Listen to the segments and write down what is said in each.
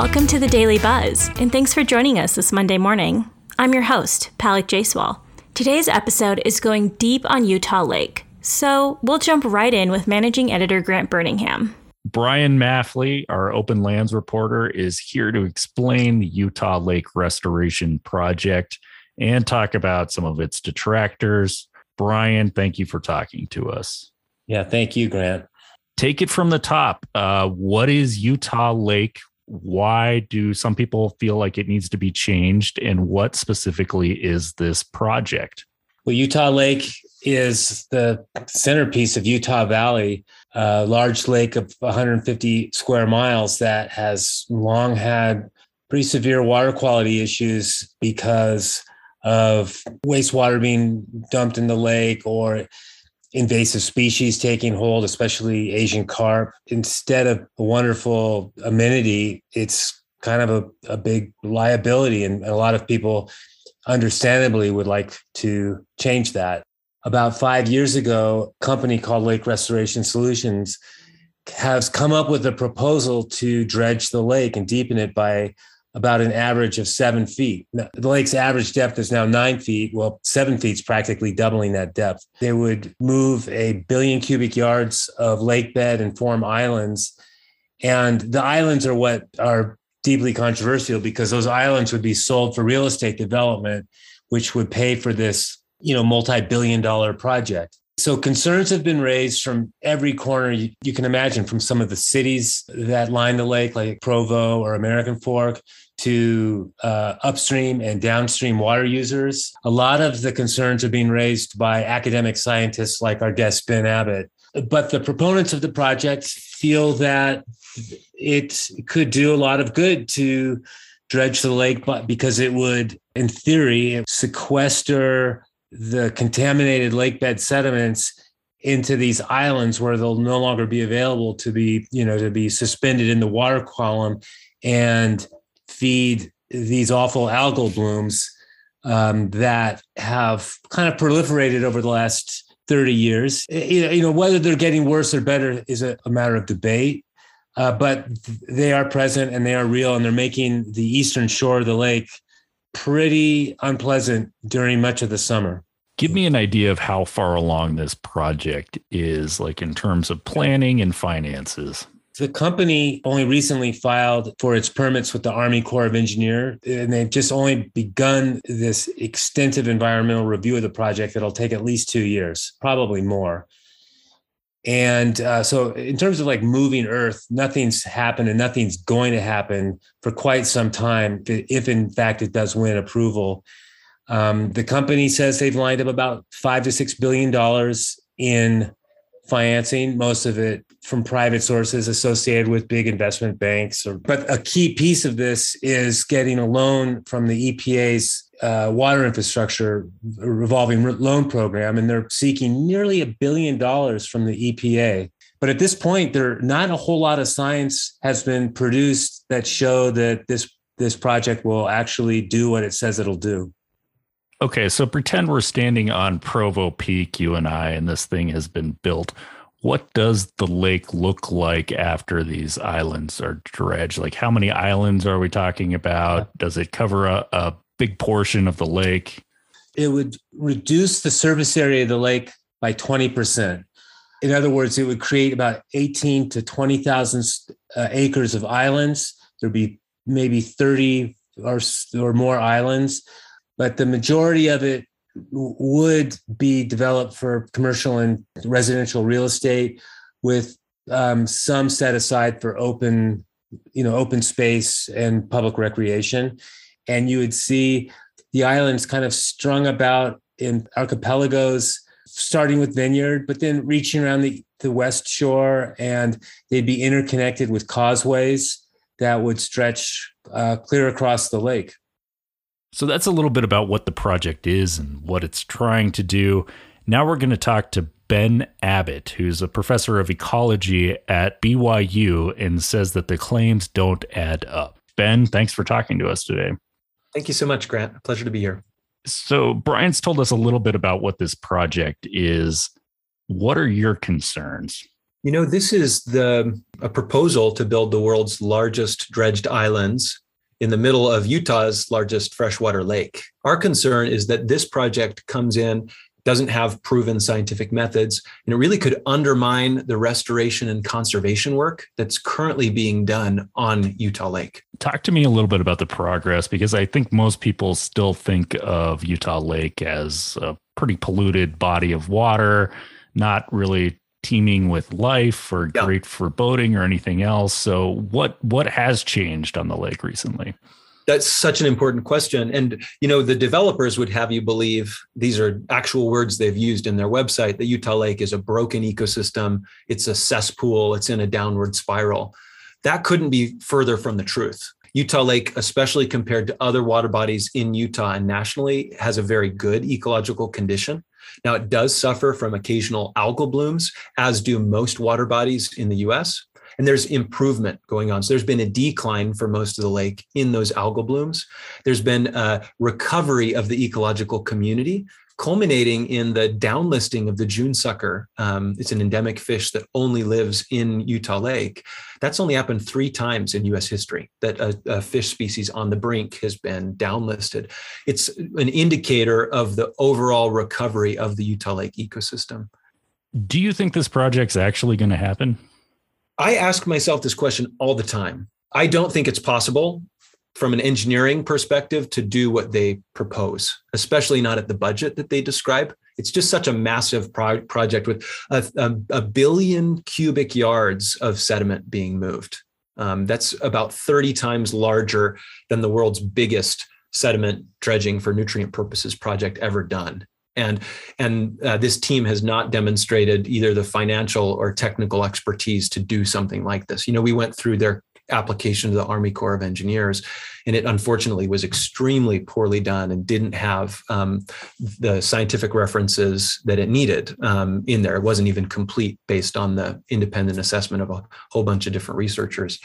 Welcome to the Daily Buzz, and thanks for joining us this Monday morning. I'm your host, Palak Jayswal. Today's episode is going deep on Utah Lake, so we'll jump right in with managing editor Grant Burningham. Brian Maffly, our open lands reporter, is here to explain the Utah Lake Restoration Project and talk about some of its detractors. Brian, thank you for talking to us. Yeah, thank you, Grant. Take it from the top. Uh, what is Utah Lake? Why do some people feel like it needs to be changed? And what specifically is this project? Well, Utah Lake is the centerpiece of Utah Valley, a large lake of 150 square miles that has long had pretty severe water quality issues because of wastewater being dumped in the lake or invasive species taking hold, especially Asian carp. Instead of a wonderful amenity, it's kind of a, a big liability. And a lot of people understandably would like to change that. About five years ago, a company called Lake Restoration Solutions has come up with a proposal to dredge the lake and deepen it by about an average of seven feet. The lake's average depth is now nine feet. Well, seven feet is practically doubling that depth. They would move a billion cubic yards of lake bed and form islands. And the islands are what are deeply controversial because those islands would be sold for real estate development, which would pay for this, you know, multi-billion dollar project. So concerns have been raised from every corner you, you, can imagine, from some of the cities that line the lake, like Provo or American Fork, to uh, upstream and downstream water users. A lot of the concerns are being raised by academic scientists like our guest Ben Abbott. But the proponents of the project feel that it could do a lot of good to dredge the lake but because it would, in theory, sequester the contaminated lake bed sediments into these islands where they'll no longer be available to be, you know, to be suspended in the water column and feed these awful algal blooms um, that have kind of proliferated over the last 30 years. You know, whether they're getting worse or better is a, a matter of debate. Uh, but they are present and they are real, and they're making the eastern shore of the lake pretty unpleasant during much of the summer. Give me an idea of how far along this project is, like in terms of planning and finances. The company only recently filed for its permits with the Army Corps of Engineer, and they've just only begun this extensive environmental review of the project that'll take at least two years, probably more. And uh, so, in terms of like moving Earth, nothing's happened and nothing's going to happen for quite some time, if in fact it does win approval. Um, the company says they've lined up about five to six billion dollars in financing, most of it from private sources associated with big investment banks. Or, but a key piece of this is getting a loan from the EPA's uh, water infrastructure revolving loan program, and they're seeking nearly a billion dollars from the EPA. But at this point, there not a whole lot of science has been produced that show that this this project will actually do what it says it'll do. Okay, so pretend we're standing on Provo Peak, you and I, and this thing has been built. What does the lake look like after these islands are dredged? Like, how many islands are we talking about? Does it cover a, a big portion of the lake? It would reduce the surface area of the lake by 20%. In other words, it would create about 18 to 20,000 uh, acres of islands. There'd be maybe 30 or, or more islands, but the majority of it would be developed for commercial and residential real estate with um, some set aside for open you know open space and public recreation and you would see the islands kind of strung about in archipelagos, starting with Vineyard, but then reaching around the, the west shore, and they'd be interconnected with causeways that would stretch uh, clear across the lake. So that's a little bit about what the project is and what it's trying to do. Now we're going to talk to Ben Abbott, who's a professor of ecology at BYU and says that the claims don't add up. Ben, thanks for talking to us today. Thank you so much, Grant. A pleasure to be here. So, Brian's told us a little bit about what this project is. What are your concerns? You know, this is the a proposal to build the world's largest dredged islands in the middle of Utah's largest freshwater lake. Our concern is that this project comes in doesn't have proven scientific methods, and it really could undermine the restoration and conservation work that's currently being done on Utah Lake. Talk to me a little bit about the progress because I think most people still think of Utah Lake as a pretty polluted body of water, not really teeming with life or yeah. great for boating or anything else. So what what has changed on the lake recently? That's such an important question. And you know, the developers would have you believe these are actual words they've used in their website that Utah Lake is a broken ecosystem, it's a cesspool, it's in a downward spiral. That couldn't be further from the truth. Utah Lake, especially compared to other water bodies in Utah and nationally, has a very good ecological condition. Now, it does suffer from occasional algal blooms, as do most water bodies in the US. And there's improvement going on. So there's been a decline for most of the lake in those algal blooms. There's been a recovery of the ecological community culminating in the downlisting of the June sucker. Um, it's an endemic fish that only lives in Utah Lake. That's only happened three times in US history that a, a, fish species on the brink has been downlisted. It's an indicator of the overall recovery of the Utah Lake ecosystem. Do you think this project's actually going to happen? I ask myself this question all the time. I don't think it's possible from an engineering perspective to do what they propose, especially not at the budget that they describe. It's just such a massive pro- project with a, a, a, billion cubic yards of sediment being moved. Um, that's about 30 times larger than the world's biggest sediment dredging for nutrient purposes project ever done. And, and uh, this team has not demonstrated either the financial or technical expertise to do something like this. You know, we went through their application to the Army Corps of Engineers. And it unfortunately was extremely poorly done and didn't have um, the scientific references that it needed um, in there. It wasn't even complete based on the independent assessment of a whole bunch of different researchers.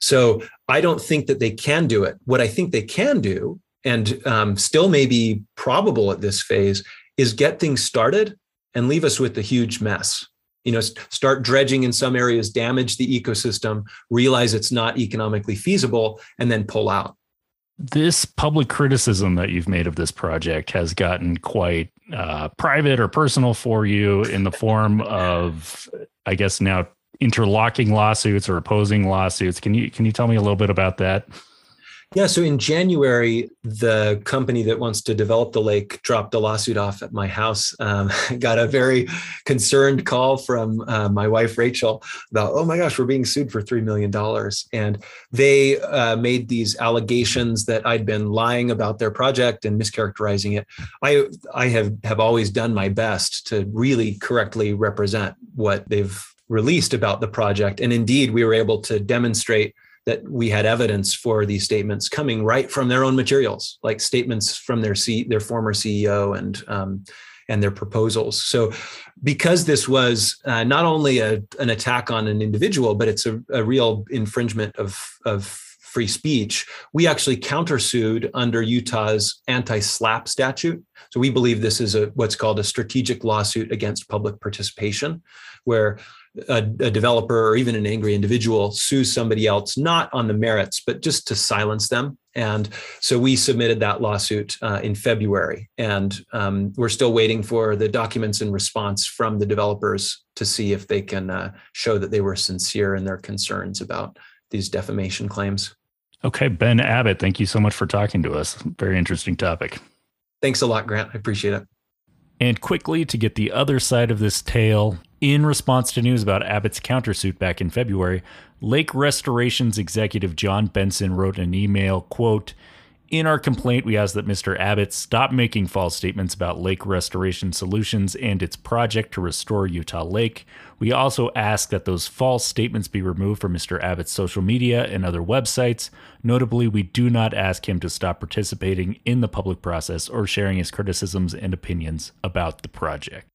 So I don't think that they can do it. What I think they can do, and um, still may be probable at this phase, is get things started and leave us with the huge mess. You know start dredging in some areas damage the ecosystem realize it's not economically feasible and then pull out. This public criticism that you've made of this project has gotten quite uh, private or personal for you in the form of i guess now interlocking lawsuits or opposing lawsuits. Can you can you tell me a little bit about that yeah. So in January, the company that wants to develop the lake dropped a lawsuit off at my house. Um, got a very concerned call from uh, my wife, Rachel, about, oh my gosh, we're being sued for $3 million. And they uh, made these allegations that I'd been lying about their project and mischaracterizing it. I, I have, have always done my best to really correctly represent what they've released about the project. And indeed, we were able to demonstrate that we had evidence for these statements coming right from their own materials, like statements from their C, their former CEO and um, and their proposals. So, because this was uh, not only a, an attack on an individual, but it's a, a real infringement of of free speech, we actually countersued under Utah's anti-SLAPP statute. So we believe this is a what's called a strategic lawsuit against public participation, where a, a, developer or even an angry individual sues somebody else, not on the merits, but just to silence them. And so we submitted that lawsuit uh, in February, and um, we're still waiting for the documents in response from the developers to see if they can uh, show that they were sincere in their concerns about these defamation claims. Okay, Ben Abbott, thank you so much for talking to us. Very interesting topic. Thanks a lot, Grant. I appreciate it. And quickly to get the other side of this tale, in response to news about Abbott's countersuit back in February, Lake Restoration's executive John Benson wrote an email, quote, in our complaint, we ask that Mr. Abbott stop making false statements about Lake Restoration Solutions and its project to restore Utah Lake. We also ask that those false statements be removed from Mr. Abbott's social media and other websites. Notably, we do not ask him to stop participating in the public process or sharing his criticisms and opinions about the project.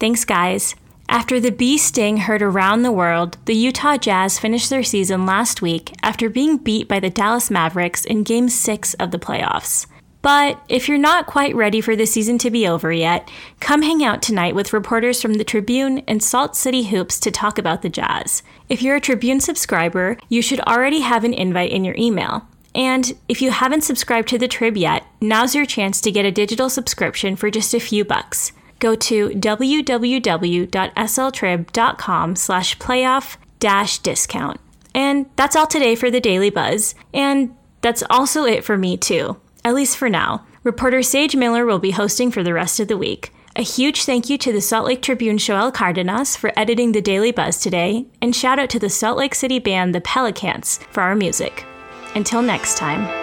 Thanks, guys. After the bee sting heard around the world, the Utah Jazz finished their season last week after being beat by the Dallas Mavericks in Game 6 of the playoffs. But if you're not quite ready for the season to be over yet, come hang out tonight with reporters from the Tribune and Salt City Hoops to talk about the Jazz. If you're a Tribune subscriber, you should already have an invite in your email. And if you haven't subscribed to the Trib yet, now's your chance to get a digital subscription for just a few bucks. Go to www.sltrib.com slash playoff dash discount. And that's all today for the Daily Buzz. And that's also it for me, too at least for now. Reporter Sage Miller will be hosting for the rest of the week. A huge thank you to the Salt Lake Tribune Joel Cardenas for editing the Daily Buzz today, and shout out to the Salt Lake City band The Pelicans for our music. Until next time.